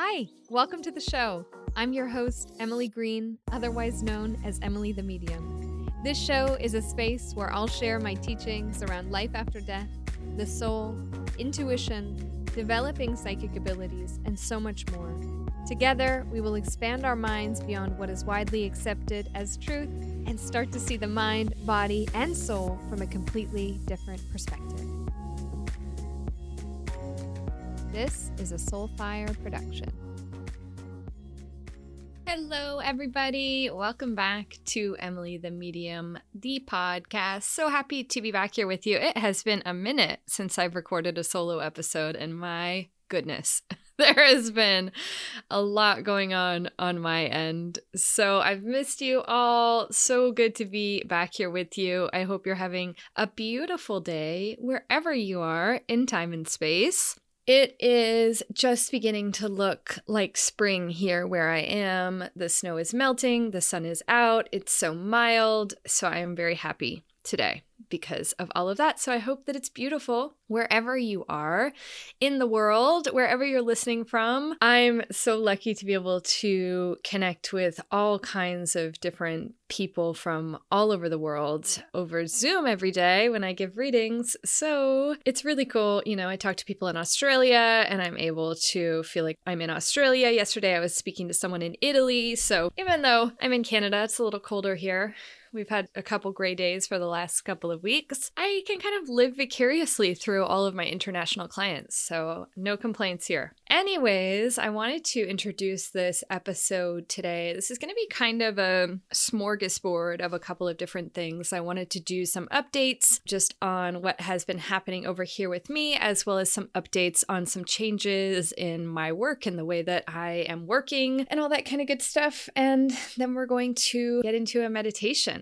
Hi, welcome to the show. I'm your host, Emily Green, otherwise known as Emily the Medium. This show is a space where I'll share my teachings around life after death, the soul, intuition, developing psychic abilities, and so much more. Together, we will expand our minds beyond what is widely accepted as truth and start to see the mind, body, and soul from a completely different perspective. This is a Soulfire production. Hello, everybody. Welcome back to Emily the Medium, the podcast. So happy to be back here with you. It has been a minute since I've recorded a solo episode, and my goodness, there has been a lot going on on my end. So I've missed you all. So good to be back here with you. I hope you're having a beautiful day wherever you are in time and space. It is just beginning to look like spring here where I am. The snow is melting, the sun is out, it's so mild. So I am very happy today because of all of that. So I hope that it's beautiful wherever you are in the world, wherever you're listening from. I'm so lucky to be able to connect with all kinds of different people from all over the world over Zoom every day when I give readings. So it's really cool. You know, I talk to people in Australia and I'm able to feel like I'm in Australia. Yesterday I was speaking to someone in Italy. So even though I'm in Canada, it's a little colder here. We've had a couple gray days for the last couple of weeks. I can kind of live vicariously through all of my international clients, so no complaints here. Anyways, I wanted to introduce this episode today. This is going to be kind of a smorgasbord of a couple of different things. I wanted to do some updates just on what has been happening over here with me, as well as some updates on some changes in my work and the way that I am working and all that kind of good stuff. And then we're going to get into a meditation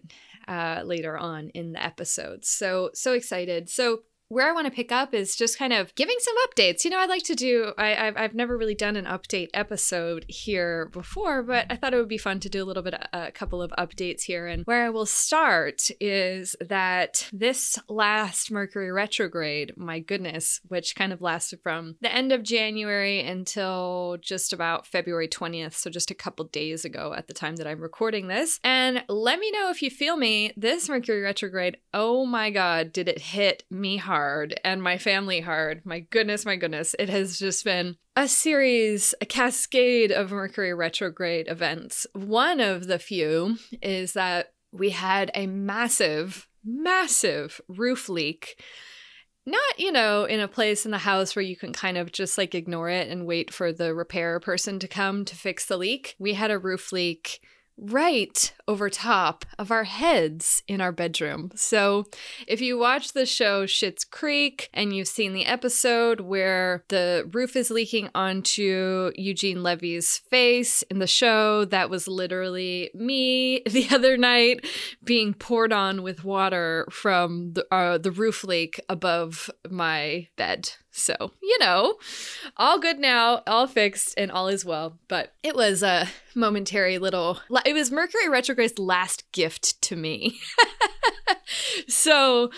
uh, later on in the episode. So, so excited. So, where I want to pick up is just kind of giving some updates. You know, I'd like to do, I, have I've never really done an update episode here before, but I thought it would be fun to do a little bit, a couple of updates here. And where I will start is that this last Mercury retrograde, my goodness, which kind of lasted from the end of January until just about February 20th. So just a couple days ago at the time that I'm recording this. And let me know if you feel me. This Mercury retrograde, oh my God, did it hit me hard hard and my family hard. My goodness, my goodness. It has just been a series, a cascade of Mercury retrograde events. One of the few is that we had a massive, massive roof leak. Not, you know, in a place in the house where you can kind of just like ignore it and wait for the repair person to come to fix the leak. We had a roof leak right over top of our heads in our bedroom. So, if you watch the show Schitt's Creek and you've seen the episode where the roof is leaking onto Eugene Levy's face in the show, that was literally me the other night being poured on with water from the, uh, the roof leak above my bed. So, you know, all good now, all fixed, and all is well. But it was a momentary little, it was Mercury last gift to me. so,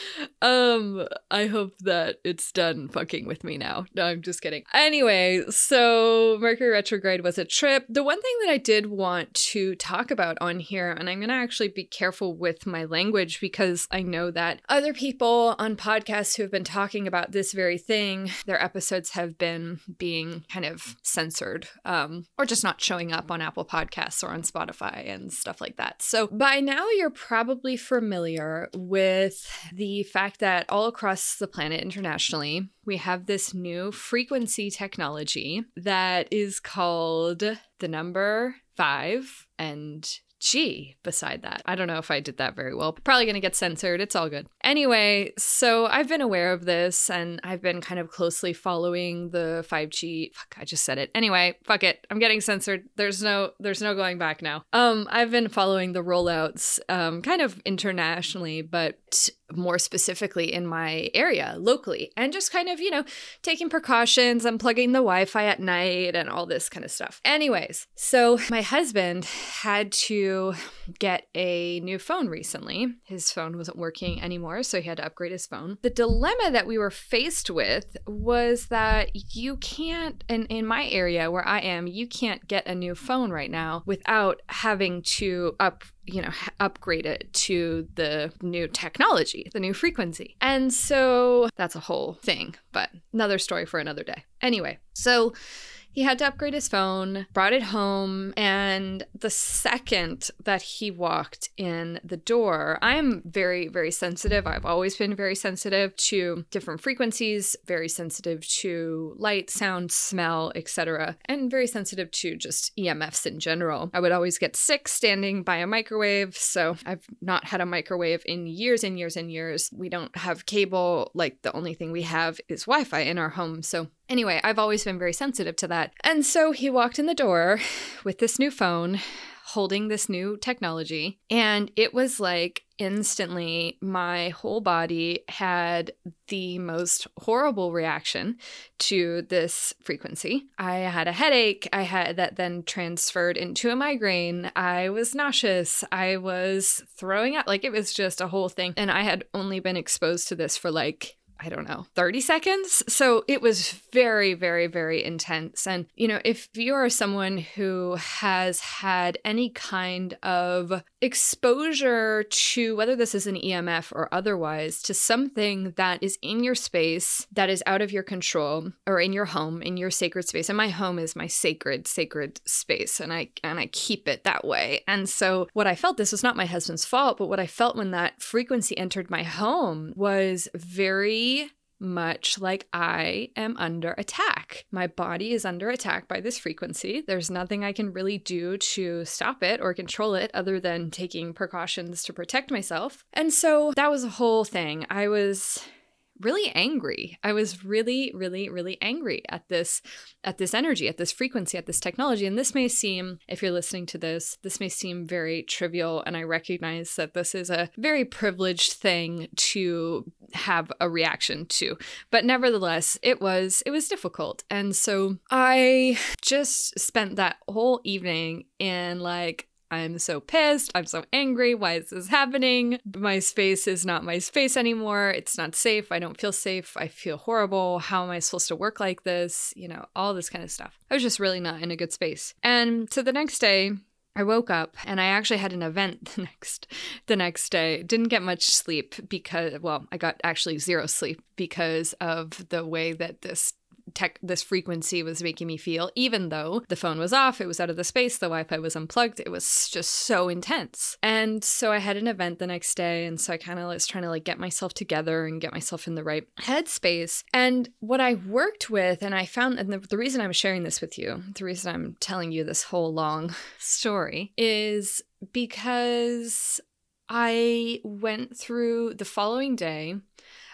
um, I hope that it's done fucking with me now. No, I'm just kidding. Anyway, so Mercury retrograde was a trip. The one thing that I did want to talk about on here, and I'm going to actually be careful with my language because I know that other people on podcasts who have been talking about this very thing, their episodes have been being kind of censored um, or just not showing up on Apple Podcasts or on Spotify and stuff like that. So by now, you're probably familiar with the fact that all across the planet internationally, we have this new frequency technology that is called the number five and G beside that. I don't know if I did that very well. Probably going to get censored. It's all good. Anyway, so I've been aware of this and I've been kind of closely following the 5G. Fuck, I just said it. Anyway, fuck it. I'm getting censored. There's no there's no going back now. Um I've been following the rollouts um kind of internationally, but more specifically in my area locally and just kind of, you know, taking precautions, unplugging the Wi Fi at night and all this kind of stuff. Anyways, so my husband had to get a new phone recently. His phone wasn't working anymore, so he had to upgrade his phone. The dilemma that we were faced with was that you can't, in, in my area where I am, you can't get a new phone right now without having to up you know, upgrade it to the new technology, the new frequency. And so that's a whole thing, but another story for another day. Anyway, so he had to upgrade his phone, brought it home, and the second that he walked in the door, I'm very, very sensitive. I've always been very sensitive to different frequencies, very sensitive to light, sound, smell, etc., and very sensitive to just EMFs in general. I would always get sick standing by a microwave, so I've not had a microwave in years and years and years. We don't have cable, like the only thing we have is Wi Fi in our home, so Anyway, I've always been very sensitive to that. And so he walked in the door with this new phone, holding this new technology, and it was like instantly my whole body had the most horrible reaction to this frequency. I had a headache, I had that then transferred into a migraine. I was nauseous, I was throwing up, like it was just a whole thing. And I had only been exposed to this for like I don't know, 30 seconds. So it was very, very, very intense. And, you know, if you are someone who has had any kind of exposure to whether this is an EMF or otherwise, to something that is in your space, that is out of your control, or in your home, in your sacred space. And my home is my sacred, sacred space. And I and I keep it that way. And so what I felt, this was not my husband's fault, but what I felt when that frequency entered my home was much like I am under attack. My body is under attack by this frequency. There's nothing I can really do to stop it or control it other than taking precautions to protect myself. And so that was a whole thing. I was really angry. I was really, really, really angry at this, at this energy, at this frequency, at this technology. And this may seem, if you're listening to this, this may seem very trivial. And I recognize that this is a very privileged thing to have a reaction to. But nevertheless, it was it was difficult. And so I just spent that whole evening in like I'm so pissed. I'm so angry. Why is this happening? My space is not my space anymore. It's not safe. I don't feel safe. I feel horrible. How am I supposed to work like this? You know, all this kind of stuff. I was just really not in a good space. And so the next day, I woke up and I actually had an event the next the next day. Didn't get much sleep because well, I got actually zero sleep because of the way that this tech this frequency was making me feel even though the phone was off it was out of the space the wi-fi was unplugged it was just so intense. And so i had an event the next day and so i kind of was trying to like get myself together and get myself in the right headspace. And what i worked with and i found and the, the reason i'm sharing this with you the reason i'm telling you this whole long story is because I went through the following day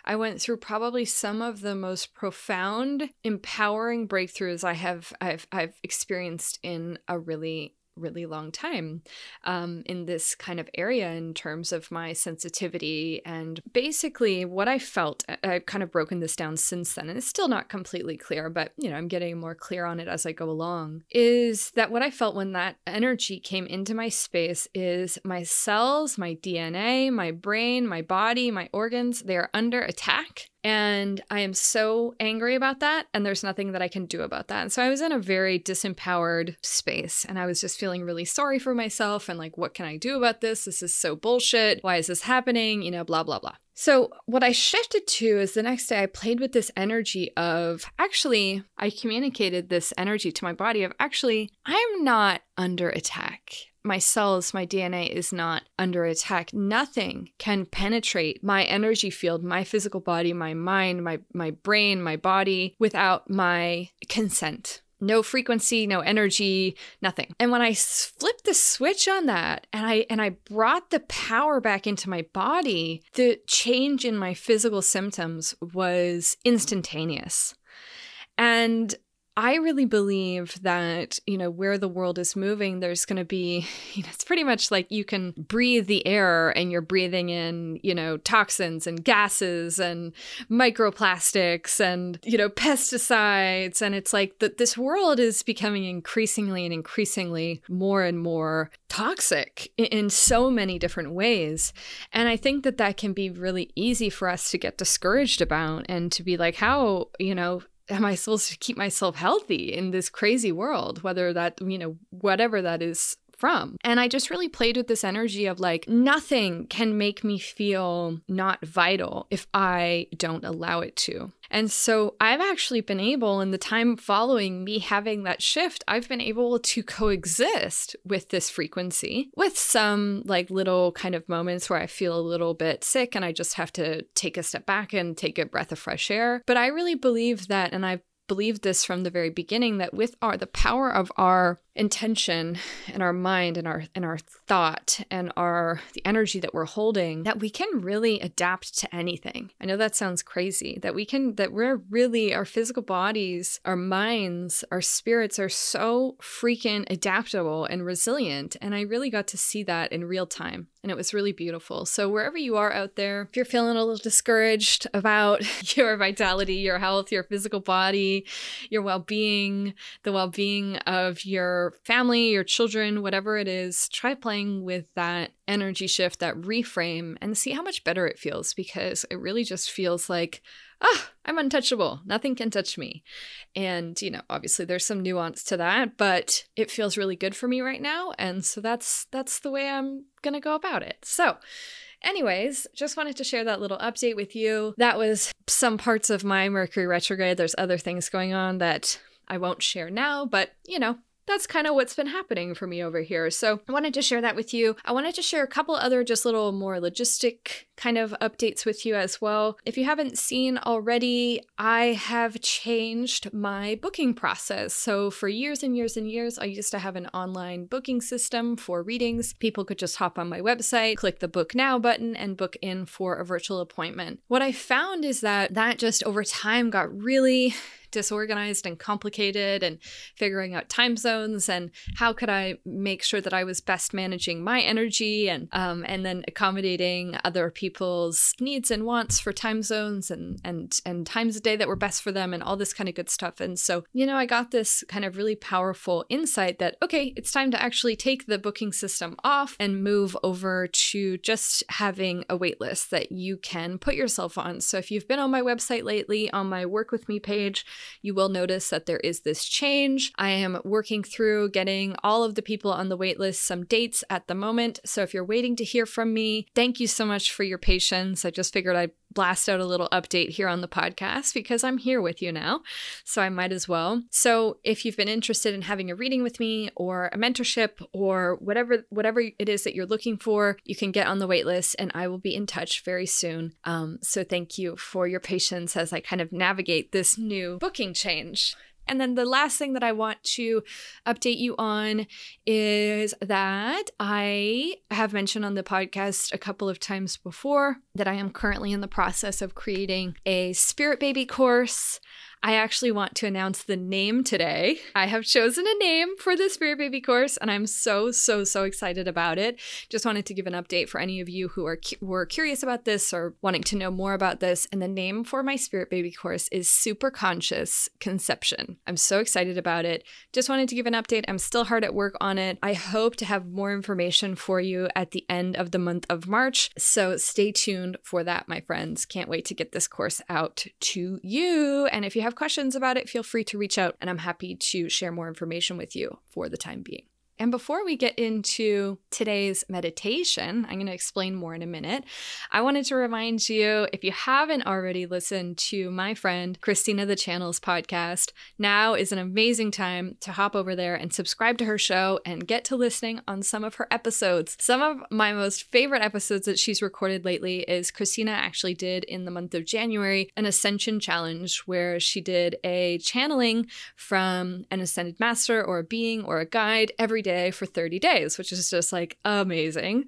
I went through probably some of the most profound, empowering breakthroughs I have I've I've experienced in a really really long time um, in this kind of area in terms of my sensitivity. And basically, what I felt, I've kind of broken this down since then, and it's still not completely clear, but you know, I'm getting more clear on it as I go along. Is that what I felt when that energy came into my space? Is my cells, my DNA, my brain, my body, my organs, they are under attack and I am so angry about that. And there's nothing that I can do about that. And so I was in a very disempowered space. And I was just feeling really sorry for myself and like, what can I do about this? This is so bullshit. Why is this happening? You know, blah, blah, blah. So, what I shifted to is the next day I played with this energy of actually, I communicated this energy to my body of actually, I'm not under attack my cells, my DNA is not under attack. Nothing can penetrate my energy field, my physical body, my mind, my, my brain, my body without my consent. No frequency, no energy, nothing. And when I flipped the switch on that and I and I brought the power back into my body, the change in my physical symptoms was instantaneous. And I really believe that, you know, where the world is moving, there's going to be, you know, it's pretty much like you can breathe the air and you're breathing in, you know, toxins and gases and microplastics and, you know, pesticides. And it's like that this world is becoming increasingly and increasingly more and more toxic in so many different ways. And I think that that can be really easy for us to get discouraged about and to be like, how, you know, am I supposed to keep myself healthy in this crazy world? Whether that, you know, whatever that is from. And I just really played with this energy of like, nothing can make me feel not vital if I don't allow it to. And so I've actually been able, in the time following me having that shift, I've been able to coexist with this frequency with some like little kind of moments where I feel a little bit sick and I just have to take a step back and take a breath of fresh air. But I really believe that, and I've believed this from the very beginning that with our the power of our intention and our mind and our and our thought and our the energy that we're holding that we can really adapt to anything. I know that sounds crazy that we can that we're really our physical bodies, our minds, our spirits are so freaking adaptable and resilient and I really got to see that in real time and it was really beautiful. So wherever you are out there, if you're feeling a little discouraged about your vitality, your health, your physical body, your well-being, the well-being of your family, your children, whatever it is, try playing with that energy shift, that reframe, and see how much better it feels because it really just feels like, ah, I'm untouchable. Nothing can touch me. And, you know, obviously there's some nuance to that, but it feels really good for me right now. And so that's that's the way I'm gonna go about it. So Anyways, just wanted to share that little update with you. That was some parts of my Mercury retrograde. There's other things going on that I won't share now, but you know, that's kind of what's been happening for me over here. So I wanted to share that with you. I wanted to share a couple other just little more logistic kind of updates with you as well. If you haven't seen already, I have changed my booking process. So for years and years and years, I used to have an online booking system for readings. People could just hop on my website, click the book now button, and book in for a virtual appointment. What I found is that that just over time got really disorganized and complicated and figuring out time zones and how could I make sure that I was best managing my energy and um, and then accommodating other people's needs and wants for time zones and and and times a day that were best for them and all this kind of good stuff. And so, you know, I got this kind of really powerful insight that okay, it's time to actually take the booking system off and move over to just having a wait list that you can put yourself on. So if you've been on my website lately on my work with me page, you will notice that there is this change. I am working through getting all of the people on the waitlist some dates at the moment. So if you're waiting to hear from me, thank you so much for your patience. I just figured I'd blast out a little update here on the podcast because I'm here with you now. So I might as well. So if you've been interested in having a reading with me or a mentorship or whatever whatever it is that you're looking for, you can get on the waitlist and I will be in touch very soon. Um, so thank you for your patience as I kind of navigate this new booking change. And then the last thing that I want to update you on is that I have mentioned on the podcast a couple of times before that I am currently in the process of creating a Spirit Baby course. I actually want to announce the name today. I have chosen a name for the Spirit Baby course, and I'm so, so, so excited about it. Just wanted to give an update for any of you who are cu- were curious about this or wanting to know more about this. And the name for my Spirit Baby course is Super Conscious Conception. I'm so excited about it. Just wanted to give an update. I'm still hard at work on it. I hope to have more information for you at the end of the month of March. So stay tuned for that, my friends. Can't wait to get this course out to you. And if you have have questions about it, feel free to reach out and I'm happy to share more information with you for the time being. And before we get into today's meditation, I'm going to explain more in a minute. I wanted to remind you if you haven't already listened to my friend Christina the Channel's podcast, now is an amazing time to hop over there and subscribe to her show and get to listening on some of her episodes. Some of my most favorite episodes that she's recorded lately is Christina actually did in the month of January an Ascension Challenge where she did a channeling from an ascended master or a being or a guide every day for 30 days, which is just like amazing.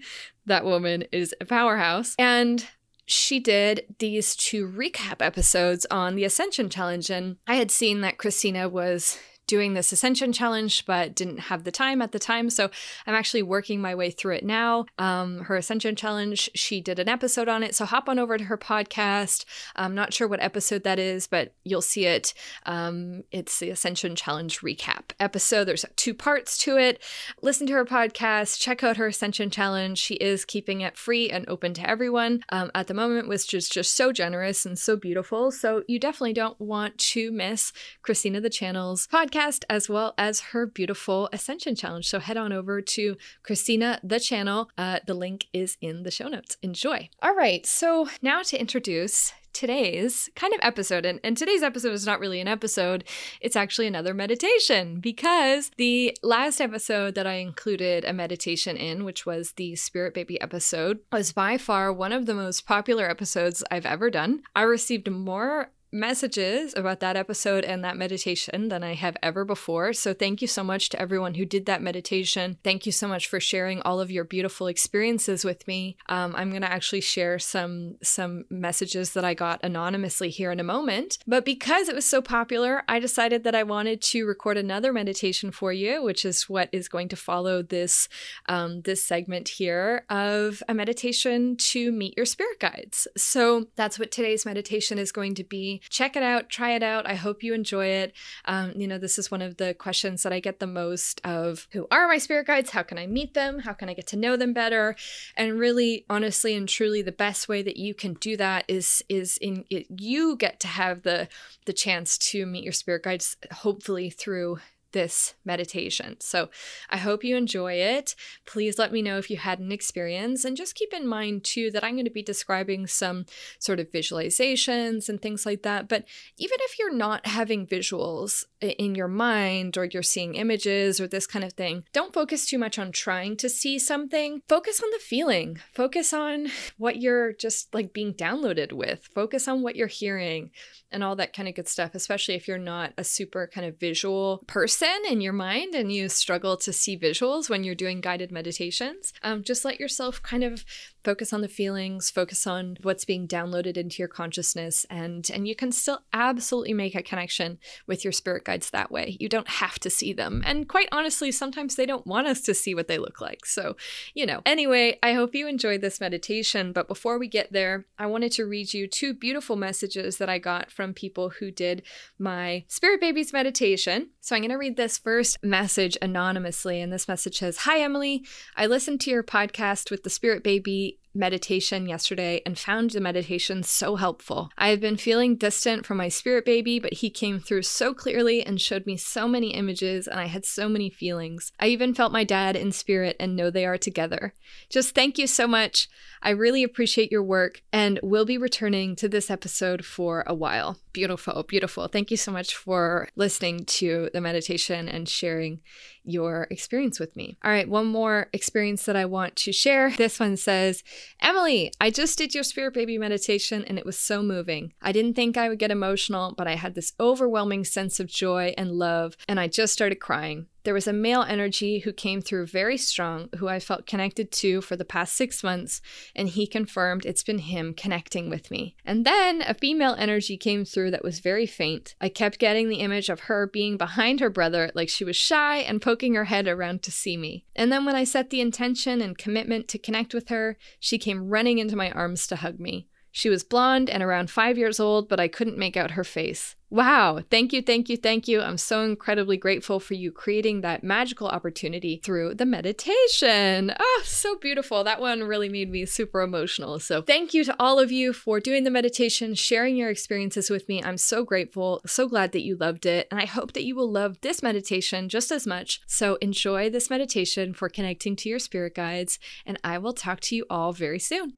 That woman is a powerhouse. And she did these two recap episodes on the Ascension Challenge. And I had seen that Christina was doing this Ascension Challenge, but didn't have the time at the time. So I'm actually working my way through it now. Um, her Ascension Challenge, she did an episode on it. So hop on over to her podcast. I'm not sure what episode that is, but you'll see it. Um, it's the Ascension Challenge recap episode. There's two parts to it. Listen to her podcast, check out her Ascension Challenge. She is keeping it free and open to everyone um, at the moment, which is just so generous and so beautiful. So you definitely don't want to miss Christina the Channel's podcast podcast as well as her beautiful Ascension Challenge. So head on over to Christina the channel. Uh, the link is in the show notes. Enjoy. All right, so now to introduce today's kind of episode. And, and today's episode is not really an episode, it's actually another meditation because the last episode that I included a meditation in, which was the Spirit Baby episode, was by far one of the most popular episodes I've ever done. I received more messages about that episode and that meditation than I have ever before. So thank you so much to everyone who did that meditation. Thank you so much for sharing all of your beautiful experiences with me. Um, I'm going to actually share some some messages that I got anonymously here in a moment. But because it was so popular, I decided that I wanted to record another meditation for you, which is what is going to follow this um, this segment here of a meditation to meet your spirit guides. So that's what today's meditation is going to be check it out, try it out. I hope you enjoy it. Um, you know, this is one of the questions that I get the most of who are my spirit guides? How can I meet them? How can I get to know them better? And really, honestly and truly, the best way that you can do that is is in it, you get to have the the chance to meet your spirit guides, hopefully through this meditation. So I hope you enjoy it. Please let me know if you had an experience. And just keep in mind, too, that I'm going to be describing some sort of visualizations and things like that. But even if you're not having visuals in your mind or you're seeing images or this kind of thing, don't focus too much on trying to see something. Focus on the feeling, focus on what you're just like being downloaded with, focus on what you're hearing and all that kind of good stuff, especially if you're not a super kind of visual person in your mind and you struggle to see visuals when you're doing guided meditations. Um, just let yourself kind of focus on the feelings, focus on what's being downloaded into your consciousness, and and you can still absolutely make a connection with your spirit guides that way. You don't have to see them, and quite honestly, sometimes they don't want us to see what they look like. So, you know. Anyway, I hope you enjoyed this meditation. But before we get there, I wanted to read you two beautiful messages that I got from people who did my Spirit Babies meditation. So I'm going to read this first message anonymously. And this message says Hi, Emily. I listened to your podcast with the Spirit Baby meditation yesterday and found the meditation so helpful. I have been feeling distant from my spirit baby, but he came through so clearly and showed me so many images, and I had so many feelings. I even felt my dad in spirit and know they are together. Just thank you so much. I really appreciate your work and will be returning to this episode for a while. Beautiful, beautiful. Thank you so much for listening to the meditation and sharing your experience with me. All right, one more experience that I want to share. This one says, Emily, I just did your spirit baby meditation and it was so moving. I didn't think I would get emotional, but I had this overwhelming sense of joy and love, and I just started crying. There was a male energy who came through very strong, who I felt connected to for the past six months, and he confirmed it's been him connecting with me. And then a female energy came through that was very faint. I kept getting the image of her being behind her brother, like she was shy and poking her head around to see me. And then when I set the intention and commitment to connect with her, she came running into my arms to hug me. She was blonde and around five years old, but I couldn't make out her face. Wow. Thank you, thank you, thank you. I'm so incredibly grateful for you creating that magical opportunity through the meditation. Oh, so beautiful. That one really made me super emotional. So, thank you to all of you for doing the meditation, sharing your experiences with me. I'm so grateful, so glad that you loved it. And I hope that you will love this meditation just as much. So, enjoy this meditation for connecting to your spirit guides. And I will talk to you all very soon.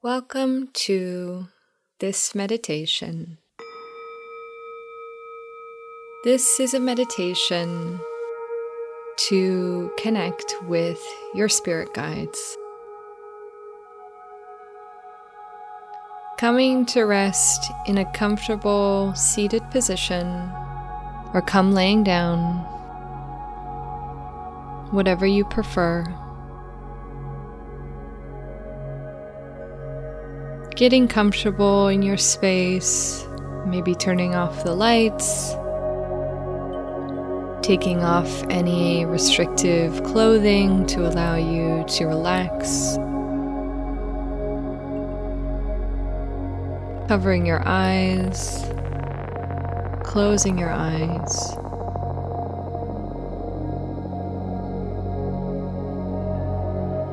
Welcome to this meditation. This is a meditation to connect with your spirit guides. Coming to rest in a comfortable seated position or come laying down. whatever you prefer. Getting comfortable in your space, maybe turning off the lights, taking off any restrictive clothing to allow you to relax. Covering your eyes, closing your eyes.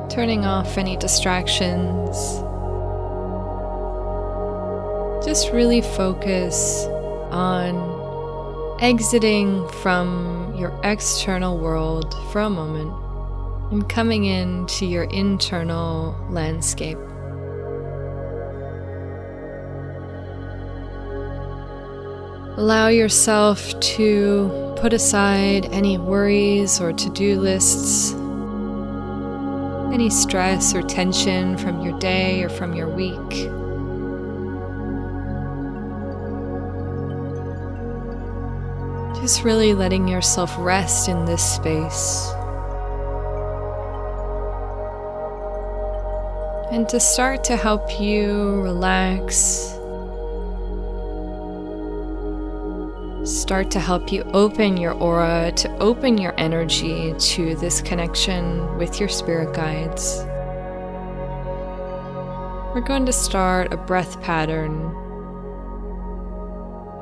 Turning off any distractions. Just really focus on exiting from your external world for a moment and coming into your internal landscape. Allow yourself to put aside any worries or to do lists, any stress or tension from your day or from your week. Really letting yourself rest in this space. And to start to help you relax, start to help you open your aura, to open your energy to this connection with your spirit guides. We're going to start a breath pattern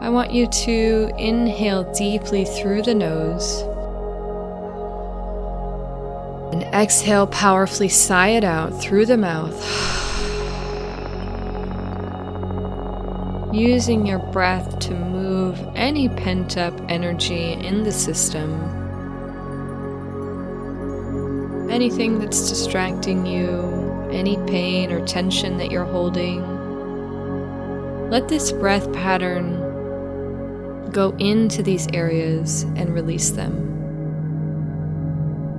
I want you to inhale deeply through the nose and exhale powerfully, sigh it out through the mouth. Using your breath to move any pent up energy in the system. Anything that's distracting you, any pain or tension that you're holding. Let this breath pattern go into these areas and release them.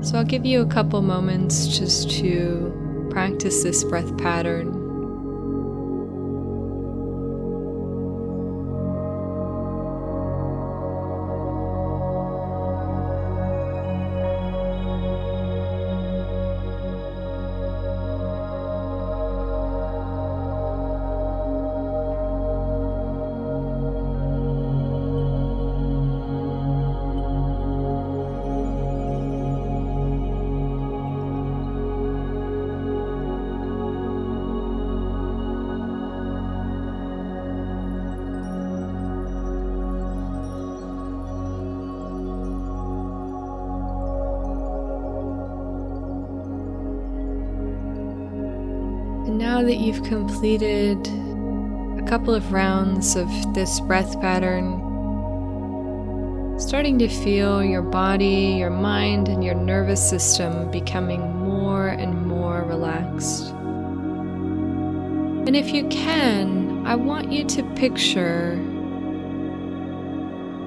So I'll give you a couple moments just to practice this breath pattern. Now that you've completed a couple of rounds of this breath pattern, starting to feel your body, your mind, and your nervous system becoming more and more relaxed. And if you can, I want you to picture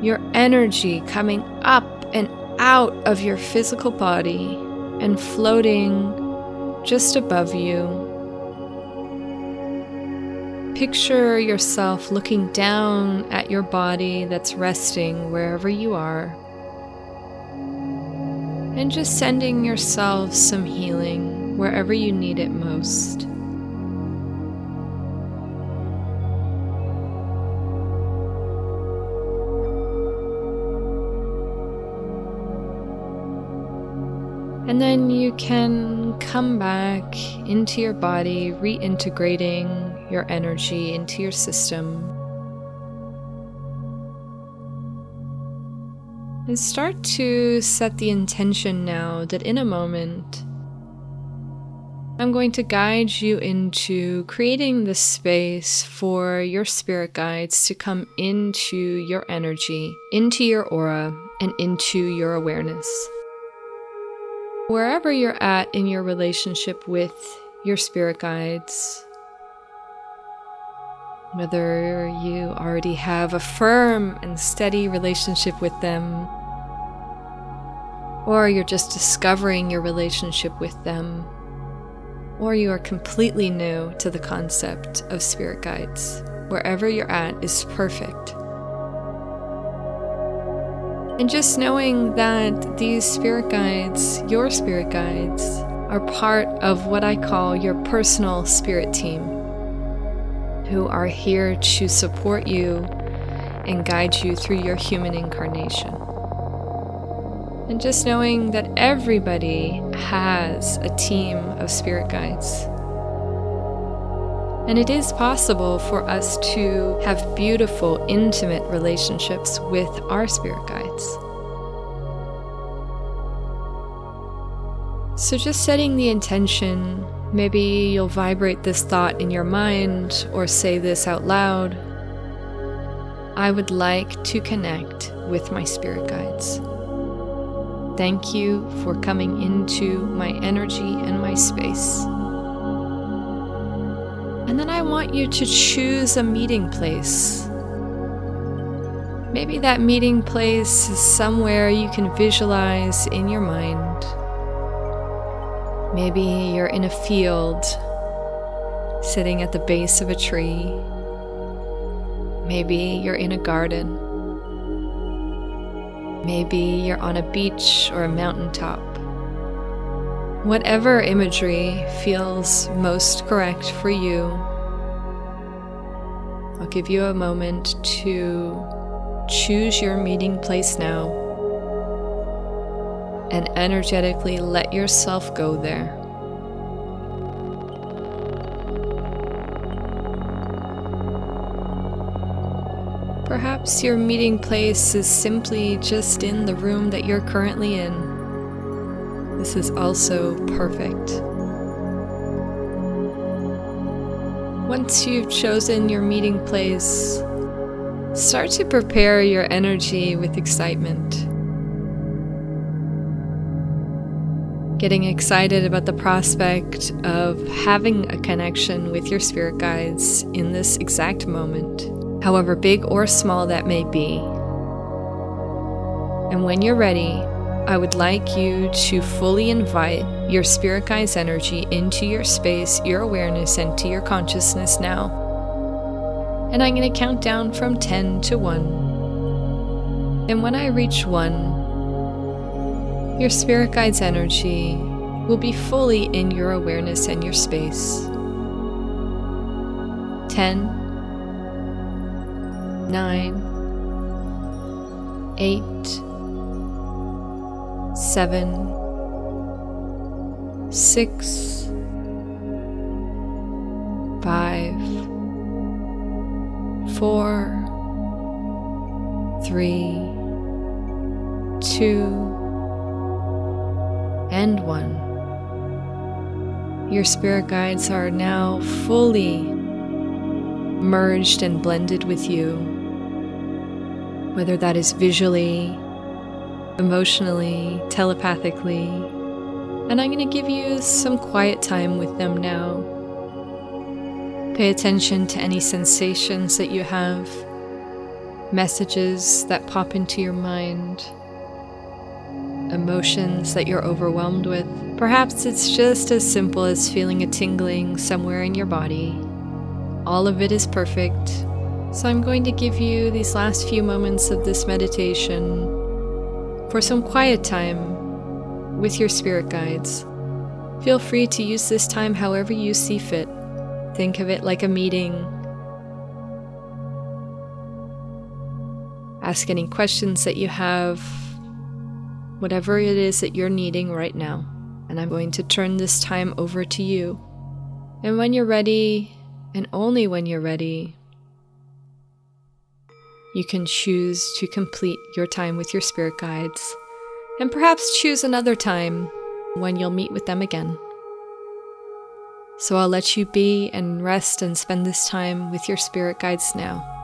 your energy coming up and out of your physical body and floating just above you Picture yourself looking down at your body that's resting wherever you are. And just sending yourself some healing wherever you need it most. And then you can come back into your body, reintegrating your energy into your system. And start to set the intention now that in a moment, I'm going to guide you into creating the space for your spirit guides to come into your energy, into your aura, and into your awareness. Wherever you're at in your relationship with your spirit guides, whether you already have a firm and steady relationship with them, or you're just discovering your relationship with them, or you are completely new to the concept of spirit guides, wherever you're at is perfect. And just knowing that these spirit guides, your spirit guides, are part of what I call your personal spirit team, who are here to support you and guide you through your human incarnation. And just knowing that everybody has a team of spirit guides. And it is possible for us to have beautiful, intimate relationships with our spirit guides. So, just setting the intention, maybe you'll vibrate this thought in your mind or say this out loud. I would like to connect with my spirit guides. Thank you for coming into my energy and my space. And then I want you to choose a meeting place. Maybe that meeting place is somewhere you can visualize in your mind. Maybe you're in a field, sitting at the base of a tree. Maybe you're in a garden. Maybe you're on a beach or a mountaintop. Whatever imagery feels most correct for you, I'll give you a moment to choose your meeting place now and energetically let yourself go there. Perhaps your meeting place is simply just in the room that you're currently in. This is also perfect. Once you've chosen your meeting place, start to prepare your energy with excitement. Getting excited about the prospect of having a connection with your spirit guides in this exact moment, however big or small that may be. And when you're ready, I would like you to fully invite your spirit guides energy into your space, your awareness, and to your consciousness now. And I'm going to count down from 10 to 1. And when I reach 1, your spirit guide's energy will be fully in your awareness and your space. 10, 9, 8, 7, 6, 5, 4, 3, 2, and one. Your spirit guides are now fully merged and blended with you, whether that is visually, emotionally, telepathically. And I'm going to give you some quiet time with them now. Pay attention to any sensations that you have, messages that pop into your mind emotions that you're overwhelmed with. Perhaps it's just as simple as feeling a tingling somewhere in your body. All of it is perfect. So I'm going to give you these last few moments of this meditation for some quiet time with your spirit guides. Feel free to use this time however you see fit. Think of it like a meeting. Ask any questions that you have whatever it is that you're needing right now. And I'm going to turn this time over to you. And when you're ready, and only when you're ready, you can choose to complete your time with your spirit guides, and perhaps choose another time when you'll meet with them again. So I'll let you be and rest and spend this time with your spirit guides now.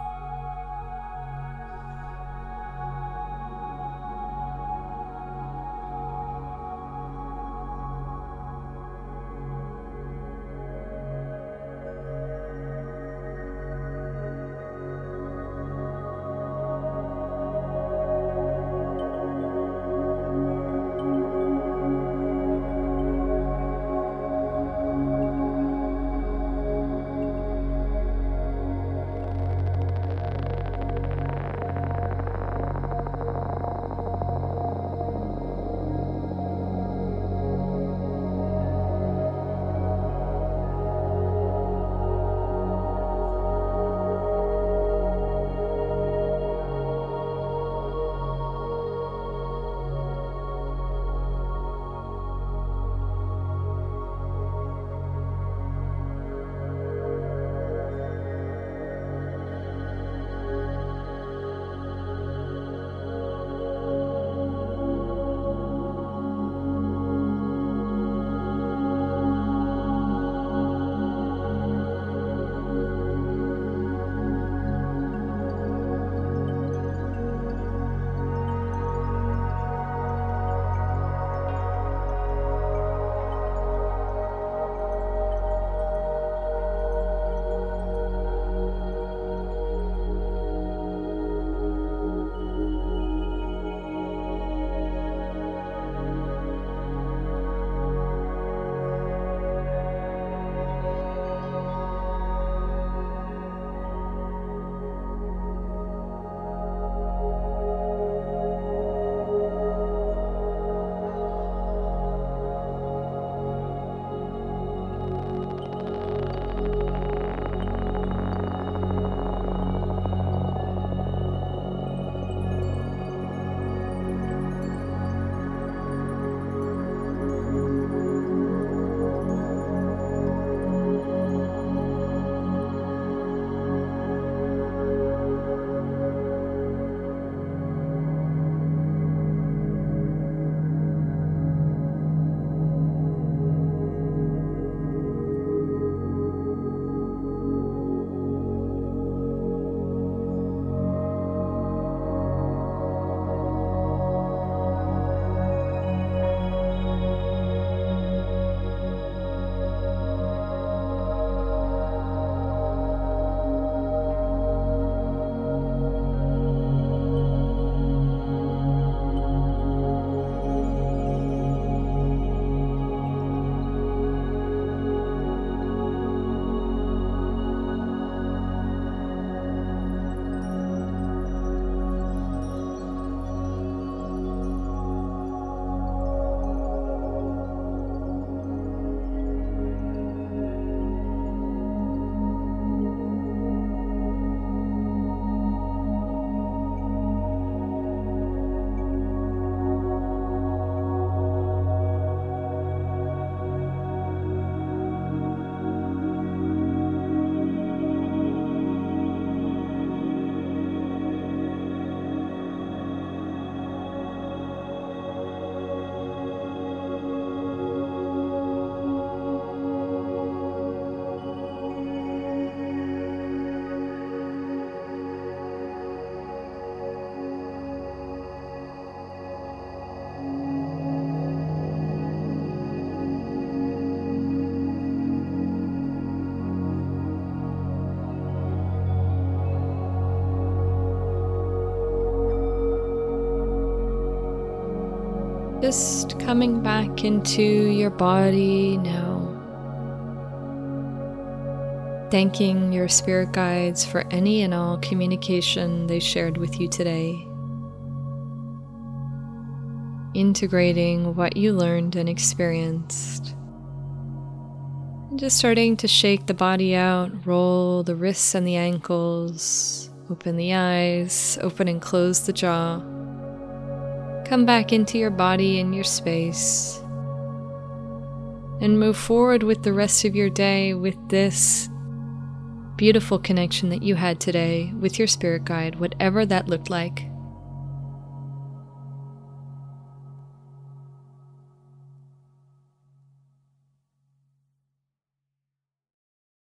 Just coming back into your body now. Thanking your spirit guides for any and all communication they shared with you today. Integrating what you learned and experienced. And just starting to shake the body out, roll the wrists and the ankles, open the eyes, open and close the jaw. Come back into your body and your space. And move forward with the rest of your day with this beautiful connection that you had today with your spirit guide, whatever that looked like.